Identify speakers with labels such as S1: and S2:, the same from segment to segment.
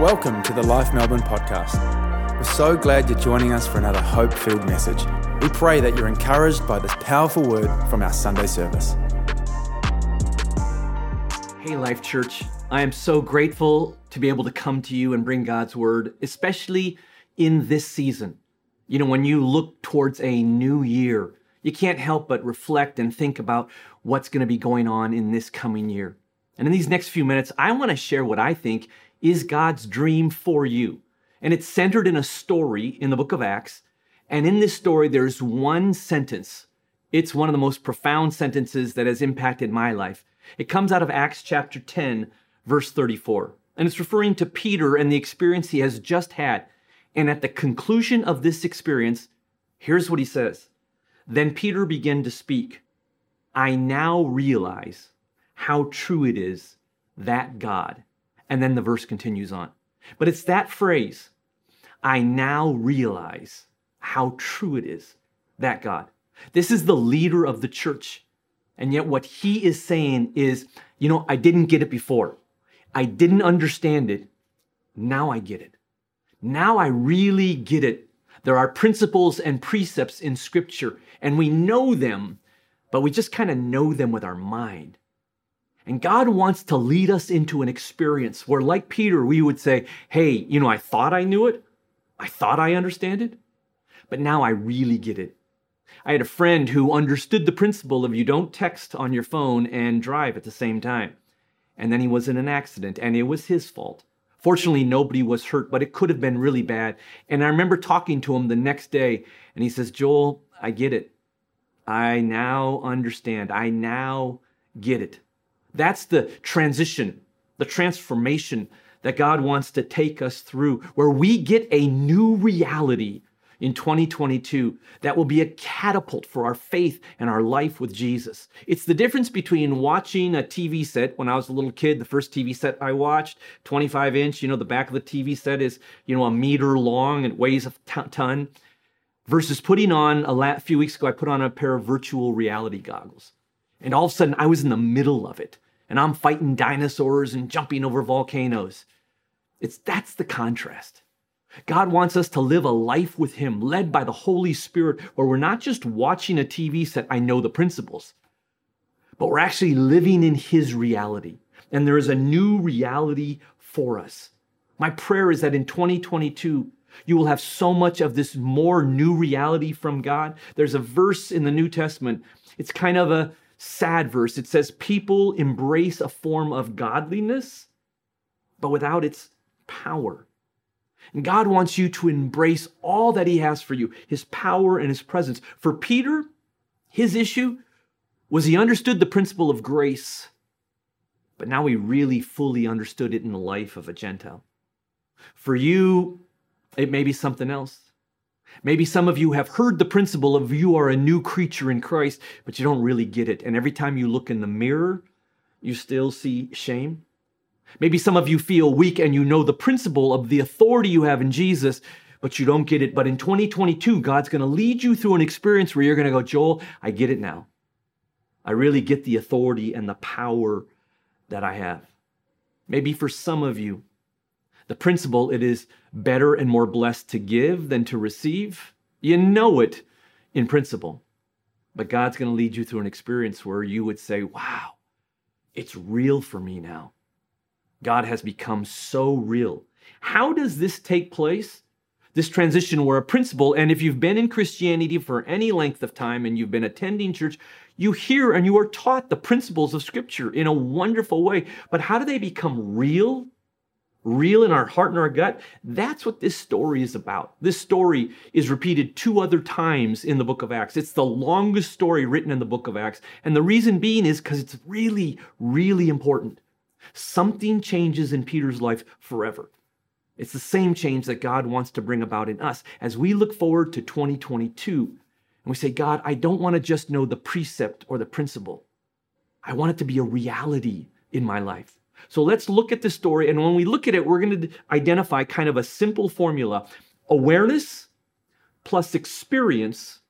S1: Welcome to the Life Melbourne podcast. We're so glad you're joining us for another hope filled message. We pray that you're encouraged by this powerful word from our Sunday service.
S2: Hey, Life Church. I am so grateful to be able to come to you and bring God's word, especially in this season. You know, when you look towards a new year, you can't help but reflect and think about what's going to be going on in this coming year. And in these next few minutes, I want to share what I think is God's dream for you. And it's centered in a story in the book of Acts. And in this story, there's one sentence. It's one of the most profound sentences that has impacted my life. It comes out of Acts chapter 10, verse 34. And it's referring to Peter and the experience he has just had. And at the conclusion of this experience, here's what he says Then Peter began to speak. I now realize how true it is that God and then the verse continues on. But it's that phrase, I now realize how true it is, that God. This is the leader of the church. And yet, what he is saying is, you know, I didn't get it before. I didn't understand it. Now I get it. Now I really get it. There are principles and precepts in scripture, and we know them, but we just kind of know them with our mind. And God wants to lead us into an experience where, like Peter, we would say, Hey, you know, I thought I knew it. I thought I understand it, but now I really get it. I had a friend who understood the principle of you don't text on your phone and drive at the same time. And then he was in an accident, and it was his fault. Fortunately, nobody was hurt, but it could have been really bad. And I remember talking to him the next day, and he says, Joel, I get it. I now understand. I now get it. That's the transition, the transformation that God wants to take us through, where we get a new reality in 2022 that will be a catapult for our faith and our life with Jesus. It's the difference between watching a TV set when I was a little kid, the first TV set I watched, 25 inch, you know, the back of the TV set is, you know, a meter long and weighs a ton, versus putting on a few weeks ago, I put on a pair of virtual reality goggles. And all of a sudden, I was in the middle of it, and I'm fighting dinosaurs and jumping over volcanoes. It's that's the contrast. God wants us to live a life with Him, led by the Holy Spirit, where we're not just watching a TV set, I know the principles, but we're actually living in His reality. And there is a new reality for us. My prayer is that in 2022, you will have so much of this more new reality from God. There's a verse in the New Testament. It's kind of a sad verse. It says, People embrace a form of godliness, but without its power. And God wants you to embrace all that He has for you His power and His presence. For Peter, his issue was he understood the principle of grace, but now he really fully understood it in the life of a Gentile. For you, it may be something else. Maybe some of you have heard the principle of you are a new creature in Christ, but you don't really get it. And every time you look in the mirror, you still see shame. Maybe some of you feel weak and you know the principle of the authority you have in Jesus, but you don't get it. But in 2022, God's going to lead you through an experience where you're going to go, Joel, I get it now. I really get the authority and the power that I have. Maybe for some of you, the principle it is better and more blessed to give than to receive. You know it in principle. But God's going to lead you through an experience where you would say, wow, it's real for me now. God has become so real. How does this take place? This transition where a principle, and if you've been in Christianity for any length of time and you've been attending church, you hear and you are taught the principles of Scripture in a wonderful way. But how do they become real real in our heart and our gut. That's what this story is about. This story is repeated two other times in the book of Acts. It's the longest story written in the book of Acts. And the reason being is because it's really, really important. Something changes in Peter's life forever. It's the same change that God wants to bring about in us as we look forward to 2022 and we say, God, I don't want to just know the precept or the principle. I want it to be a reality in my life. So let's look at the story. And when we look at it, we're going to identify kind of a simple formula awareness plus experience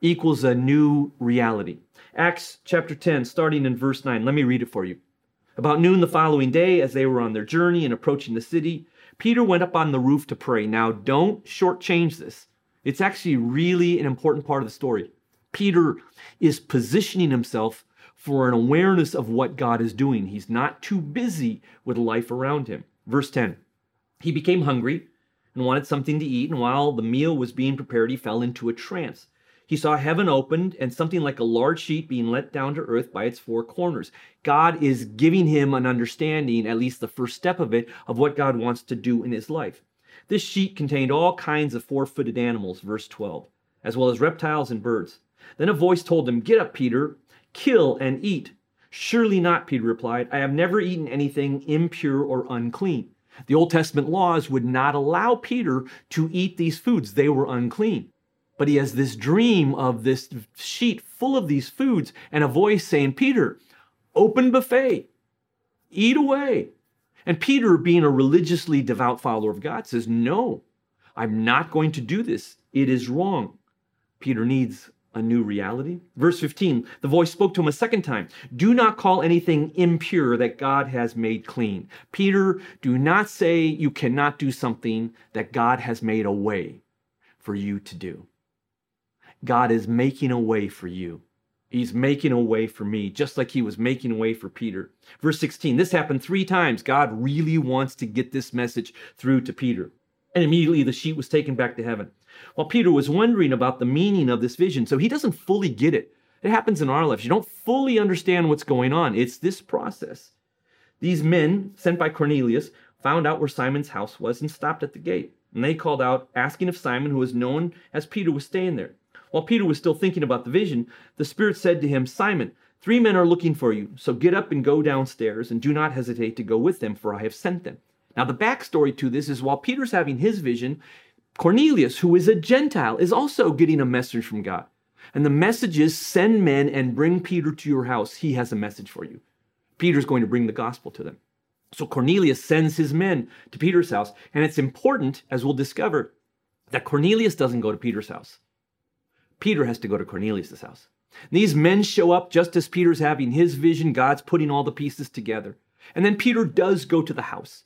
S2: equals a new reality. Acts chapter 10, starting in verse 9. Let me read it for you. About noon the following day, as they were on their journey and approaching the city, Peter went up on the roof to pray. Now, don't shortchange this. It's actually really an important part of the story. Peter is positioning himself for an awareness of what God is doing. He's not too busy with life around him. Verse 10 He became hungry and wanted something to eat, and while the meal was being prepared, he fell into a trance. He saw heaven opened and something like a large sheet being let down to earth by its four corners. God is giving him an understanding, at least the first step of it, of what God wants to do in his life. This sheet contained all kinds of four footed animals, verse 12, as well as reptiles and birds. Then a voice told him, Get up, Peter, kill and eat. Surely not, Peter replied. I have never eaten anything impure or unclean. The Old Testament laws would not allow Peter to eat these foods, they were unclean. But he has this dream of this sheet full of these foods and a voice saying, Peter, open buffet, eat away. And Peter, being a religiously devout follower of God, says, No, I'm not going to do this. It is wrong. Peter needs a new reality. Verse 15, the voice spoke to him a second time Do not call anything impure that God has made clean. Peter, do not say you cannot do something that God has made a way for you to do. God is making a way for you. He's making a way for me, just like he was making a way for Peter. Verse 16, this happened three times. God really wants to get this message through to Peter. And immediately the sheet was taken back to heaven. While Peter was wondering about the meaning of this vision, so he doesn't fully get it. It happens in our lives. You don't fully understand what's going on. It's this process. These men, sent by Cornelius, found out where Simon's house was and stopped at the gate. And they called out, asking if Simon, who was known as Peter, was staying there. While Peter was still thinking about the vision, the Spirit said to him, Simon, three men are looking for you. So get up and go downstairs, and do not hesitate to go with them, for I have sent them. Now, the backstory to this is while Peter's having his vision, Cornelius, who is a Gentile, is also getting a message from God. And the message is send men and bring Peter to your house. He has a message for you. Peter's going to bring the gospel to them. So Cornelius sends his men to Peter's house. And it's important, as we'll discover, that Cornelius doesn't go to Peter's house. Peter has to go to Cornelius' house. These men show up just as Peter's having his vision. God's putting all the pieces together. And then Peter does go to the house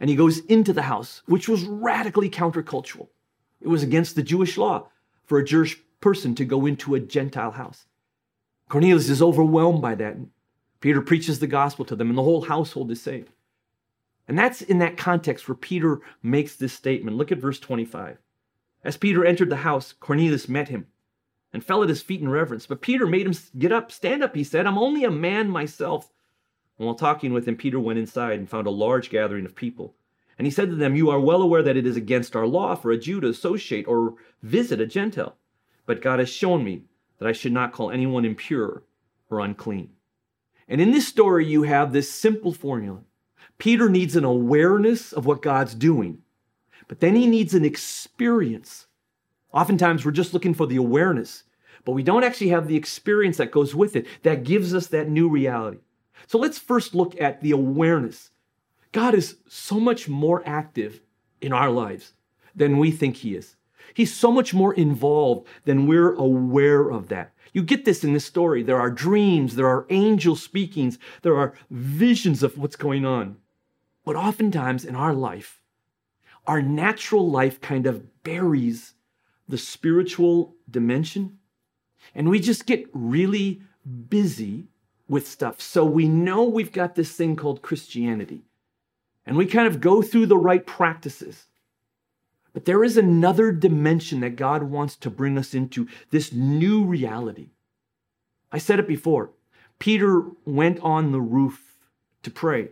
S2: and he goes into the house, which was radically countercultural. It was against the Jewish law for a Jewish person to go into a Gentile house. Cornelius is overwhelmed by that. Peter preaches the gospel to them, and the whole household is saved. And that's in that context where Peter makes this statement. Look at verse 25. As Peter entered the house, Cornelius met him and fell at his feet in reverence. But Peter made him get up, stand up, he said. I'm only a man myself. And while talking with him, Peter went inside and found a large gathering of people. And he said to them, You are well aware that it is against our law for a Jew to associate or visit a Gentile. But God has shown me that I should not call anyone impure or unclean. And in this story, you have this simple formula. Peter needs an awareness of what God's doing, but then he needs an experience. Oftentimes, we're just looking for the awareness, but we don't actually have the experience that goes with it that gives us that new reality. So let's first look at the awareness. God is so much more active in our lives than we think He is. He's so much more involved than we're aware of that. You get this in this story. There are dreams, there are angel speakings, there are visions of what's going on. But oftentimes in our life, our natural life kind of buries the spiritual dimension, and we just get really busy with stuff. So we know we've got this thing called Christianity. And we kind of go through the right practices. But there is another dimension that God wants to bring us into this new reality. I said it before. Peter went on the roof to pray.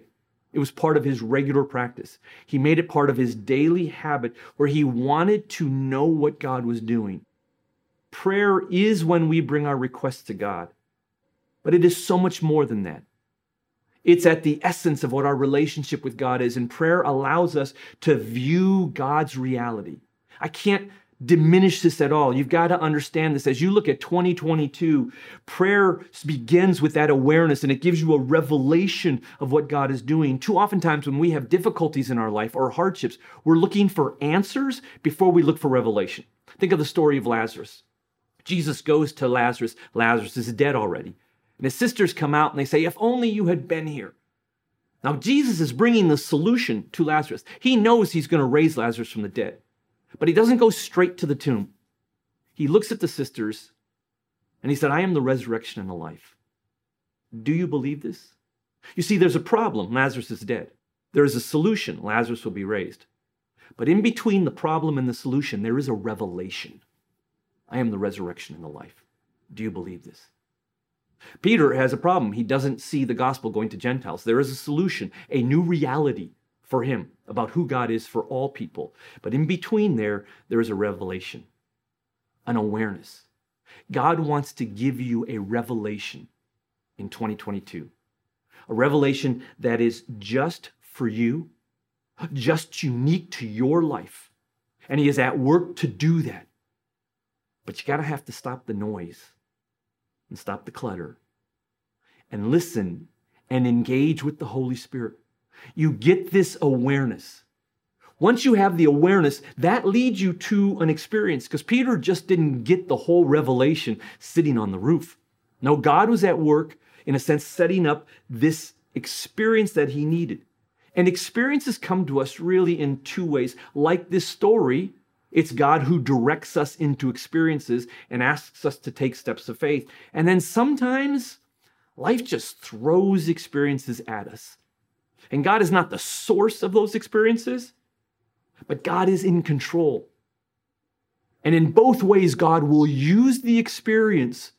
S2: It was part of his regular practice. He made it part of his daily habit where he wanted to know what God was doing. Prayer is when we bring our requests to God. But it is so much more than that. It's at the essence of what our relationship with God is, and prayer allows us to view God's reality. I can't diminish this at all. You've got to understand this. As you look at 2022, prayer begins with that awareness and it gives you a revelation of what God is doing. Too oftentimes, when we have difficulties in our life or hardships, we're looking for answers before we look for revelation. Think of the story of Lazarus. Jesus goes to Lazarus. Lazarus is dead already. And his sisters come out and they say, If only you had been here. Now, Jesus is bringing the solution to Lazarus. He knows he's going to raise Lazarus from the dead, but he doesn't go straight to the tomb. He looks at the sisters and he said, I am the resurrection and the life. Do you believe this? You see, there's a problem. Lazarus is dead. There is a solution. Lazarus will be raised. But in between the problem and the solution, there is a revelation. I am the resurrection and the life. Do you believe this? Peter has a problem. He doesn't see the gospel going to Gentiles. There is a solution, a new reality for him about who God is for all people. But in between there, there is a revelation, an awareness. God wants to give you a revelation in 2022, a revelation that is just for you, just unique to your life. And He is at work to do that. But you got to have to stop the noise and stop the clutter and listen and engage with the Holy Spirit. You get this awareness. Once you have the awareness, that leads you to an experience because Peter just didn't get the whole revelation sitting on the roof. No, God was at work, in a sense, setting up this experience that he needed. And experiences come to us really in two ways. Like this story, it's God who directs us into experiences and asks us to take steps of faith. And then sometimes life just throws experiences at us. And God is not the source of those experiences, but God is in control. And in both ways, God will use the experience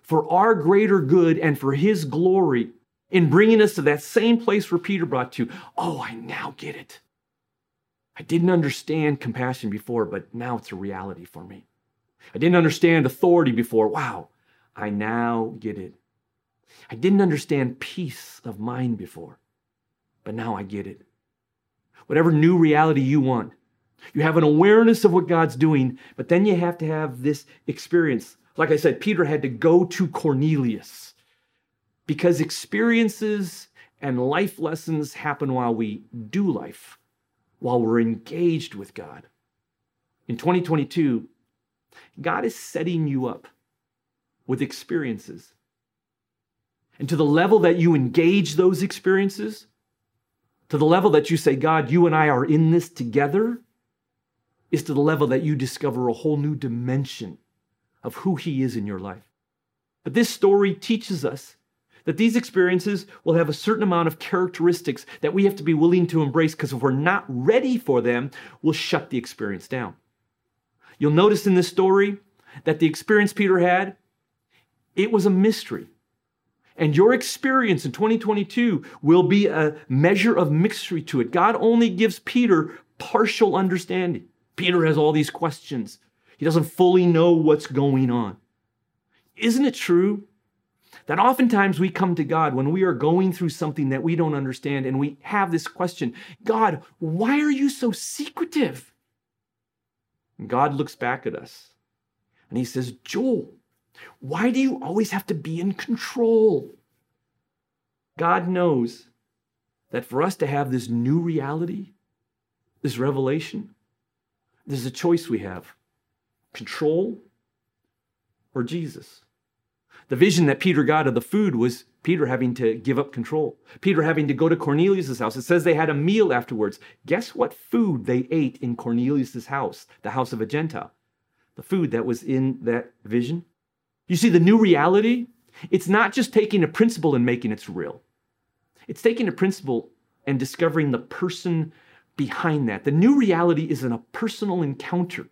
S2: for our greater good and for His glory in bringing us to that same place where Peter brought to. Oh, I now get it. I didn't understand compassion before, but now it's a reality for me. I didn't understand authority before. Wow, I now get it. I didn't understand peace of mind before, but now I get it. Whatever new reality you want, you have an awareness of what God's doing, but then you have to have this experience. Like I said, Peter had to go to Cornelius because experiences and life lessons happen while we do life while we're engaged with God. In 2022, God is setting you up with experiences. And to the level that you engage those experiences, to the level that you say, God, you and I are in this together, is to the level that you discover a whole new dimension of who He is in your life. But this story teaches us that these experiences will have a certain amount of characteristics that we have to be willing to embrace because if we're not ready for them, we'll shut the experience down. You'll notice in this story that the experience Peter had, it was a mystery. And your experience in 2022 will be a measure of mystery to it. God only gives Peter partial understanding. Peter has all these questions. He doesn't fully know what's going on. Isn't it true that oftentimes we come to God when we are going through something that we don't understand and we have this question God, why are you so secretive? And God looks back at us and he says, Joel, why do you always have to be in control? God knows that for us to have this new reality, this revelation, there's a choice we have control or Jesus. The vision that Peter got of the food was Peter having to give up control. Peter having to go to Cornelius' house. It says they had a meal afterwards. Guess what food they ate in Cornelius' house, the house of a Gentile? The food that was in that vision. You see, the new reality, it's not just taking a principle and making it real. It's taking a principle and discovering the person behind that. The new reality is in a personal encounter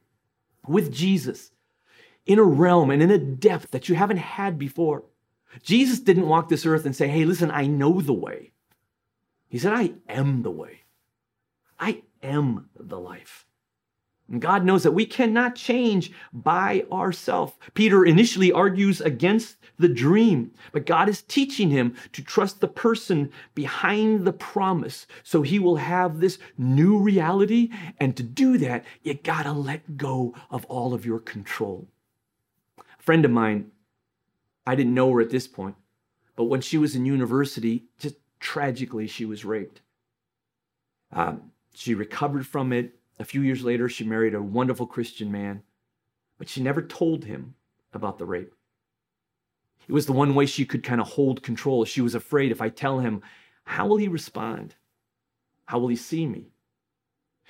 S2: with Jesus in a realm and in a depth that you haven't had before. Jesus didn't walk this earth and say, Hey, listen, I know the way. He said, I am the way. I am the life. And God knows that we cannot change by ourselves. Peter initially argues against the dream, but God is teaching him to trust the person behind the promise so he will have this new reality. And to do that, you gotta let go of all of your control. Friend of mine, I didn't know her at this point, but when she was in university, just tragically, she was raped. Um, she recovered from it. A few years later, she married a wonderful Christian man, but she never told him about the rape. It was the one way she could kind of hold control. She was afraid if I tell him, How will he respond? How will he see me?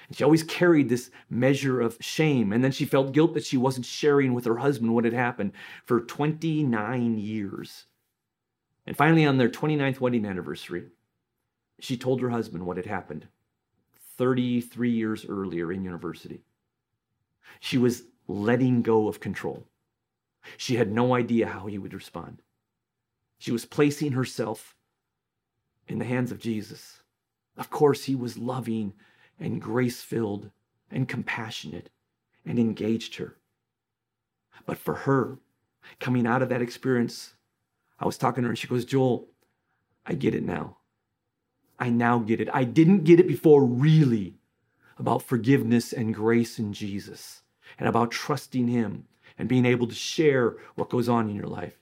S2: And she always carried this measure of shame. And then she felt guilt that she wasn't sharing with her husband what had happened for 29 years. And finally, on their 29th wedding anniversary, she told her husband what had happened 33 years earlier in university. She was letting go of control. She had no idea how he would respond. She was placing herself in the hands of Jesus. Of course, he was loving and grace filled and compassionate and engaged her. But for her, coming out of that experience, I was talking to her and she goes, Joel, I get it now. I now get it. I didn't get it before, really, about forgiveness and grace in Jesus and about trusting Him and being able to share what goes on in your life.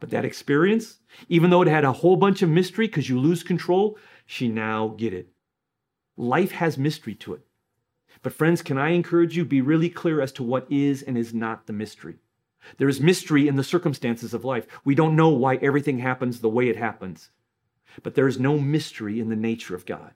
S2: But that experience, even though it had a whole bunch of mystery because you lose control, she now get it. Life has mystery to it. But friends, can I encourage you be really clear as to what is and is not the mystery? There is mystery in the circumstances of life. We don't know why everything happens the way it happens. But there is no mystery in the nature of God.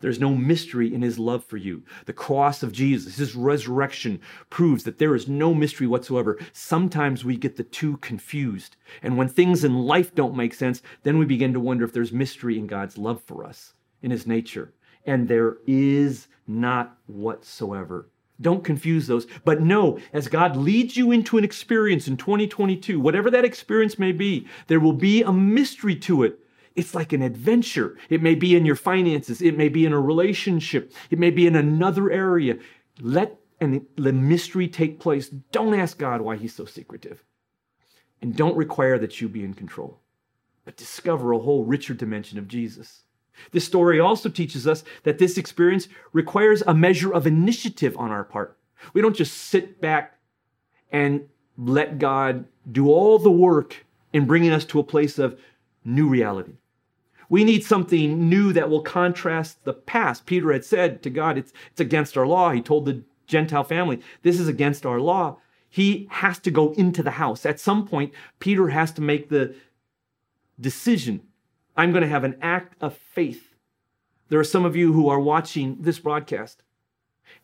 S2: There's no mystery in his love for you. The cross of Jesus, his resurrection, proves that there is no mystery whatsoever. Sometimes we get the two confused. And when things in life don't make sense, then we begin to wonder if there's mystery in God's love for us, in his nature. And there is not whatsoever. Don't confuse those. But know, as God leads you into an experience in 2022, whatever that experience may be, there will be a mystery to it it's like an adventure. It may be in your finances, it may be in a relationship, it may be in another area. Let and the mystery take place. Don't ask God why he's so secretive. And don't require that you be in control, but discover a whole richer dimension of Jesus. This story also teaches us that this experience requires a measure of initiative on our part. We don't just sit back and let God do all the work in bringing us to a place of new reality. We need something new that will contrast the past. Peter had said to God, it's, it's against our law. He told the Gentile family, This is against our law. He has to go into the house. At some point, Peter has to make the decision I'm going to have an act of faith. There are some of you who are watching this broadcast,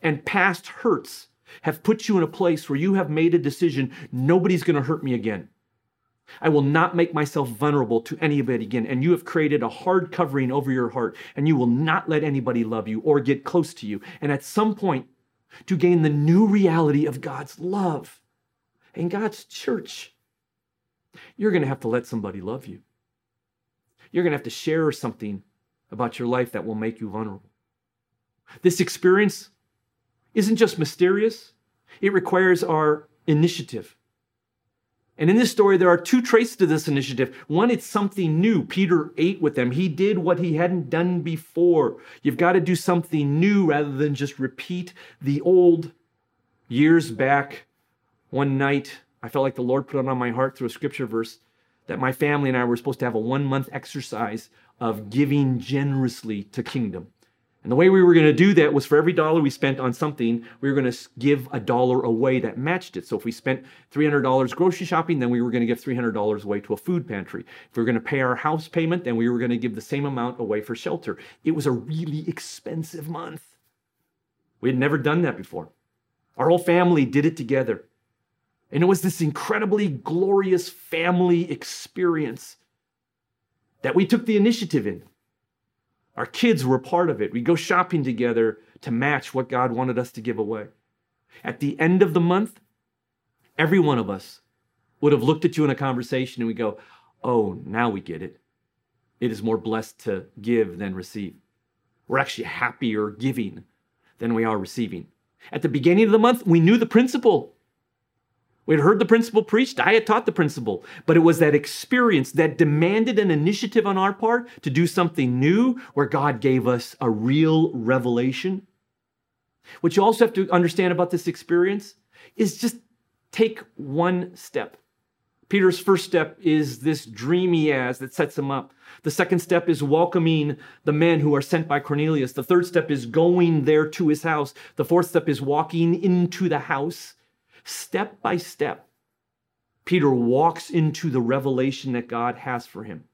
S2: and past hurts have put you in a place where you have made a decision nobody's going to hurt me again. I will not make myself vulnerable to anybody again. And you have created a hard covering over your heart, and you will not let anybody love you or get close to you. And at some point, to gain the new reality of God's love and God's church, you're going to have to let somebody love you. You're going to have to share something about your life that will make you vulnerable. This experience isn't just mysterious, it requires our initiative. And in this story, there are two traits to this initiative. One, it's something new. Peter ate with them. He did what he hadn't done before. You've got to do something new rather than just repeat the old. Years back, one night, I felt like the Lord put it on my heart through a scripture verse that my family and I were supposed to have a one month exercise of giving generously to kingdom. And the way we were going to do that was for every dollar we spent on something, we were going to give a dollar away that matched it. So if we spent $300 grocery shopping, then we were going to give $300 away to a food pantry. If we were going to pay our house payment, then we were going to give the same amount away for shelter. It was a really expensive month. We had never done that before. Our whole family did it together. And it was this incredibly glorious family experience that we took the initiative in. Our kids were part of it. We'd go shopping together to match what God wanted us to give away. At the end of the month, every one of us would have looked at you in a conversation and we go, Oh, now we get it. It is more blessed to give than receive. We're actually happier giving than we are receiving. At the beginning of the month, we knew the principle. We had heard the principle preached. I had taught the principle, but it was that experience that demanded an initiative on our part to do something new where God gave us a real revelation. What you also have to understand about this experience is just take one step. Peter's first step is this dream he has that sets him up. The second step is welcoming the men who are sent by Cornelius. The third step is going there to his house. The fourth step is walking into the house. Step by step, Peter walks into the revelation that God has for him.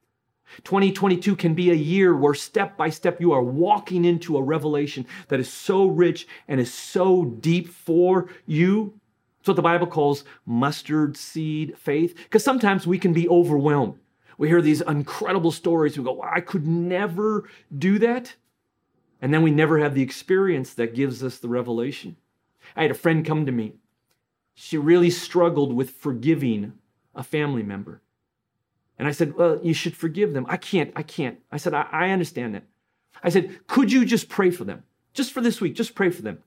S2: 2022 can be a year where step by step you are walking into a revelation that is so rich and is so deep for you. It's what the Bible calls mustard seed faith, because sometimes we can be overwhelmed. We hear these incredible stories. We go, I could never do that. And then we never have the experience that gives us the revelation. I had a friend come to me. She really struggled with forgiving a family member. And I said, Well, you should forgive them. I can't, I can't. I said, I, I understand that. I said, Could you just pray for them? Just for this week, just pray for them.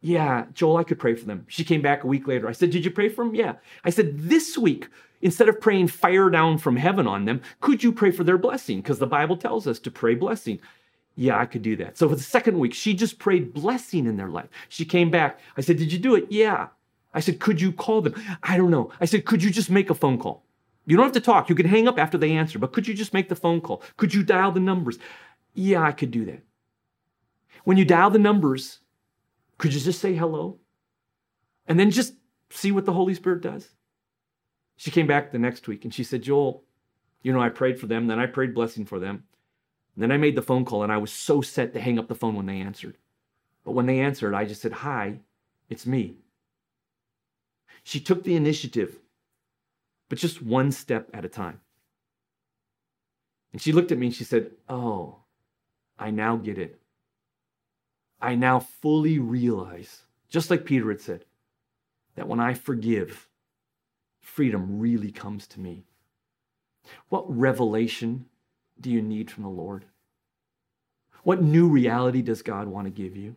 S2: Yeah, Joel, I could pray for them. She came back a week later. I said, Did you pray for them? Yeah. I said, This week, instead of praying fire down from heaven on them, could you pray for their blessing? Because the Bible tells us to pray blessing. Yeah, I could do that. So for the second week, she just prayed blessing in their life. She came back. I said, Did you do it? Yeah. I said, Could you call them? I don't know. I said, Could you just make a phone call? You don't have to talk. You can hang up after they answer, but could you just make the phone call? Could you dial the numbers? Yeah, I could do that. When you dial the numbers, could you just say hello? And then just see what the Holy Spirit does? She came back the next week and she said, Joel, you know, I prayed for them, then I prayed blessing for them. then I made the phone call and I was so set to hang up the phone when they answered. But when they answered, I just said, Hi, it's me. She took the initiative but just one step at a time. And she looked at me and she said, Oh, I now get it. I now fully realize, just like Peter had said, that when I forgive, freedom really comes to me. What revelation do you need from the Lord? What new reality does God want to give you?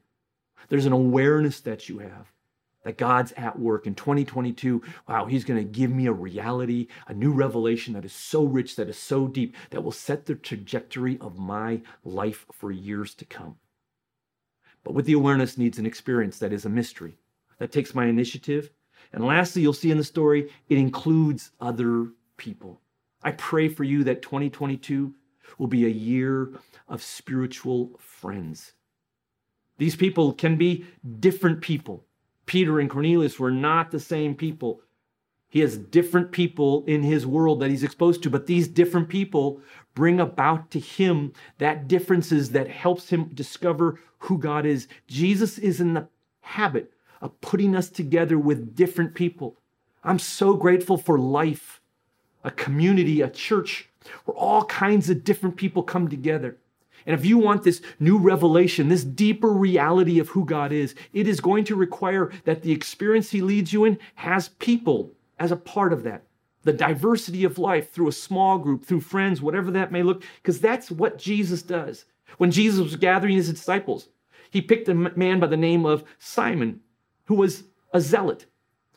S2: There's an awareness that you have that God's at work in 2022. Wow, He's going to give me a reality, a new revelation that is so rich, that is so deep, that will set the trajectory of my life for years to come. But with the awareness needs an experience that is a mystery, that takes my initiative. And lastly, you'll see in the story, it includes other people. I pray for you that 2022 will be a year of spiritual friends. These people can be different people Peter and Cornelius were not the same people. He has different people in his world that he's exposed to, but these different people bring about to him that differences that helps him discover who God is. Jesus is in the habit of putting us together with different people. I'm so grateful for life, a community, a church where all kinds of different people come together. And if you want this new revelation, this deeper reality of who God is, it is going to require that the experience He leads you in has people as a part of that. The diversity of life through a small group, through friends, whatever that may look, because that's what Jesus does. When Jesus was gathering his disciples, he picked a man by the name of Simon, who was a zealot.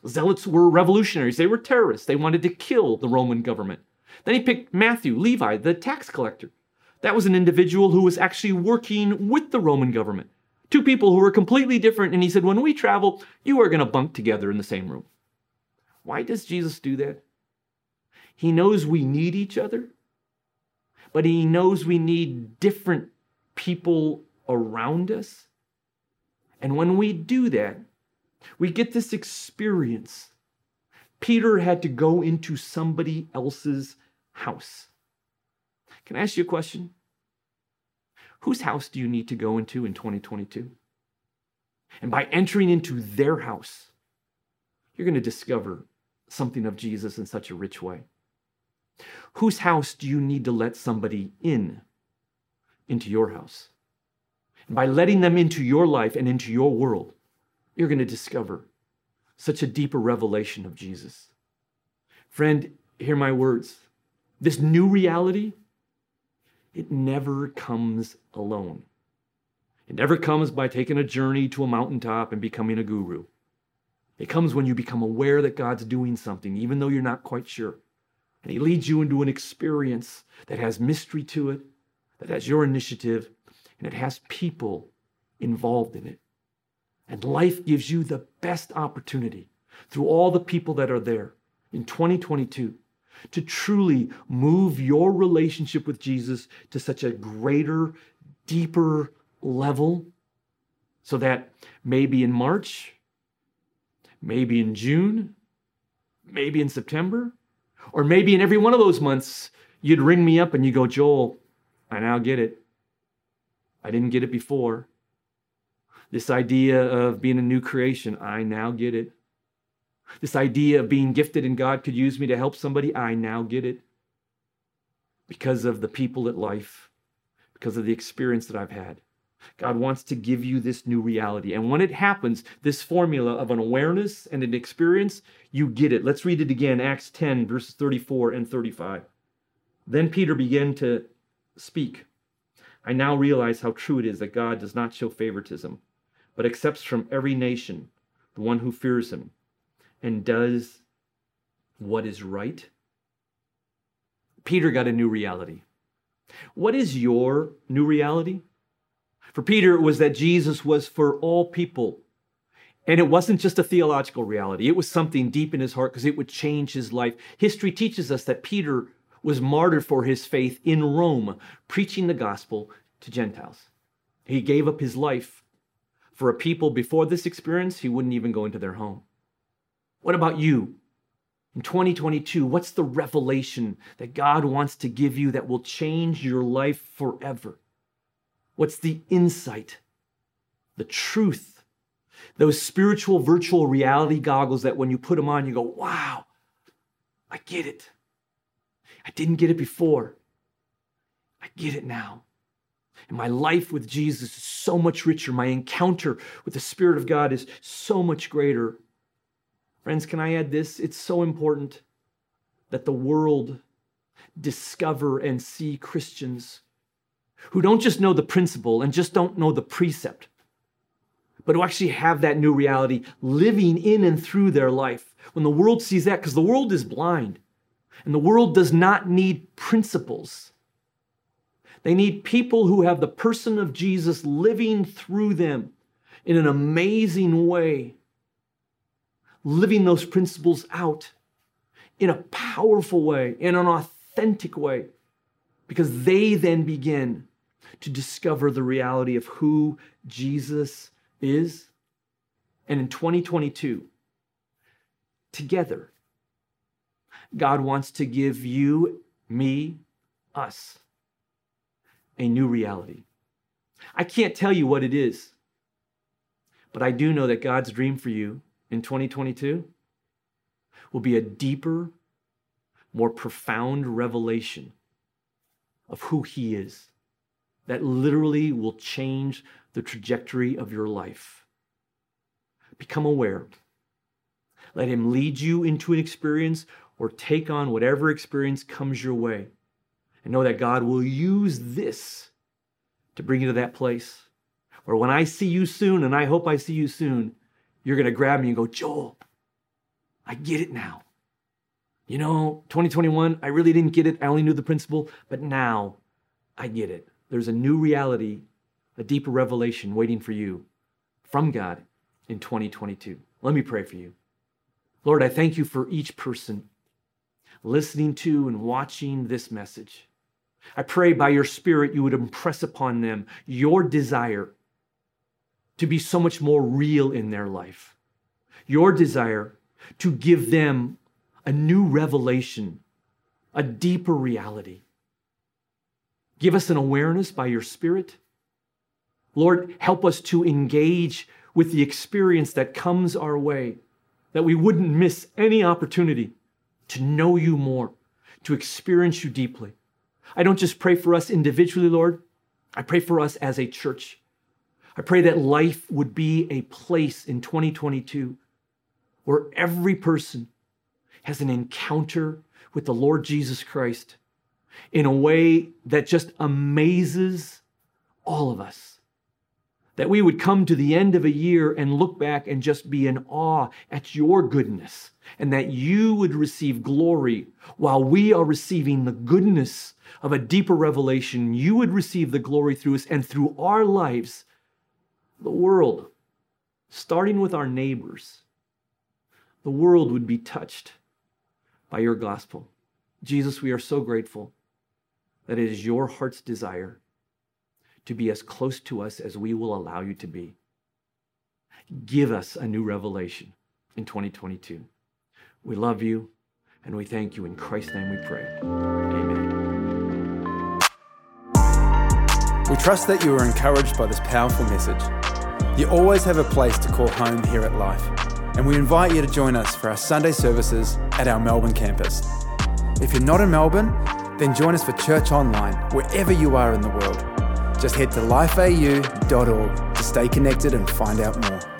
S2: Zealots were revolutionaries, they were terrorists, they wanted to kill the Roman government. Then he picked Matthew, Levi, the tax collector. That was an individual who was actually working with the Roman government. Two people who were completely different. And he said, When we travel, you are going to bunk together in the same room. Why does Jesus do that? He knows we need each other, but he knows we need different people around us. And when we do that, we get this experience. Peter had to go into somebody else's house. Can I ask you a question? Whose house do you need to go into in 2022? And by entering into their house, you're going to discover something of Jesus in such a rich way. Whose house do you need to let somebody in into your house? And by letting them into your life and into your world, you're going to discover such a deeper revelation of Jesus. Friend, hear my words. This new reality it never comes alone. It never comes by taking a journey to a mountaintop and becoming a guru. It comes when you become aware that God's doing something, even though you're not quite sure. And He leads you into an experience that has mystery to it, that has your initiative, and it has people involved in it. And life gives you the best opportunity through all the people that are there in 2022 to truly move your relationship with Jesus to such a greater, deeper level so that maybe in March, maybe in June, maybe in September, or maybe in every one of those months, You'd ring me up and you go, Joel, I now get it. I didn't get it before. This idea of being a new creation, I now get it. This idea of being gifted and God could use me to help somebody, I now get it. Because of the people at life, because of the experience that I've had. God wants to give you this new reality. And when it happens, this formula of an awareness and an experience, you get it. Let's read it again Acts 10, verses 34 and 35. Then Peter began to speak. I now realize how true it is that God does not show favoritism, but accepts from every nation the one who fears him and does what is right. Peter got a new reality. What is your new reality? For Peter, it was that Jesus was for all people. And it wasn't just a theological reality, it was something deep in his heart because it would change his life. History teaches us that Peter was martyred for his faith in Rome, preaching the gospel to Gentiles. He gave up his life for a people before this experience, he wouldn't even go into their home. What about you? In 2022, what's the revelation that God wants to give you that will change your life forever? What's the insight, the truth, those spiritual virtual reality goggles that when you put them on, you go, wow, I get it. I didn't get it before. I get it now. And my life with Jesus is so much richer. My encounter with the Spirit of God is so much greater. Friends, can I add this? It's so important that the world discover and see Christians who don't just know the principle and just don't know the precept, but who actually have that new reality living in and through their life. When the world sees that, because the world is blind and the world does not need principles. They need people who have the person of Jesus living through them in an amazing way, living those principles out in a powerful way, in an authentic way, because they then begin to discover the reality of who Jesus is. And in 2022, together, God wants to give you, me, us, a new reality. I can't tell you what it is, but I do know that God's dream for you in 2022 will be a deeper, more profound revelation of who He is that literally will change the trajectory of your life. Become aware. Let Him lead you into an experience or take on whatever experience comes your way. And know that God will use this to bring you to that place where when I see you soon, and I hope I see you soon, you're going to grab me and go, Joel, I get it now. You know, 2021, I really didn't get it. I only knew the principle, but now I get it. There's a new reality, a deeper revelation waiting for you from God in 2022. Let me pray for you. Lord, I thank you for each person listening to and watching this message. I pray by your Spirit you would impress upon them your desire to be so much more real in their life, your desire to give them a new revelation, a deeper reality. Give us an awareness by your Spirit. Lord, help us to engage with the experience that comes our way, that we wouldn't miss any opportunity to know you more, to experience you deeply. I don't just pray for us individually, Lord. I pray for us as a church. I pray that life would be a place in 2022 where every person has an encounter with the Lord Jesus Christ in a way that just amazes all of us. That we would come to the end of a year and look back and just be in awe at your goodness, and that you would receive glory while we are receiving the goodness of a deeper revelation. You would receive the glory through us, and through our lives, the world, starting with our neighbors, the world would be touched by your gospel. Jesus, we are so grateful that it is your heart's desire to be as close to us as we will allow you to be. Give us a new revelation in 2022. We love you and we thank you. In Christ's name we pray. Amen.
S1: We trust that you are encouraged by this powerful message. You always have a place to call home here at Life, and we invite you to join us for our Sunday services at our Melbourne campus. If you're not in Melbourne, then join us for church online wherever you are in the world. Just head to lifeau.org to stay connected and find out more.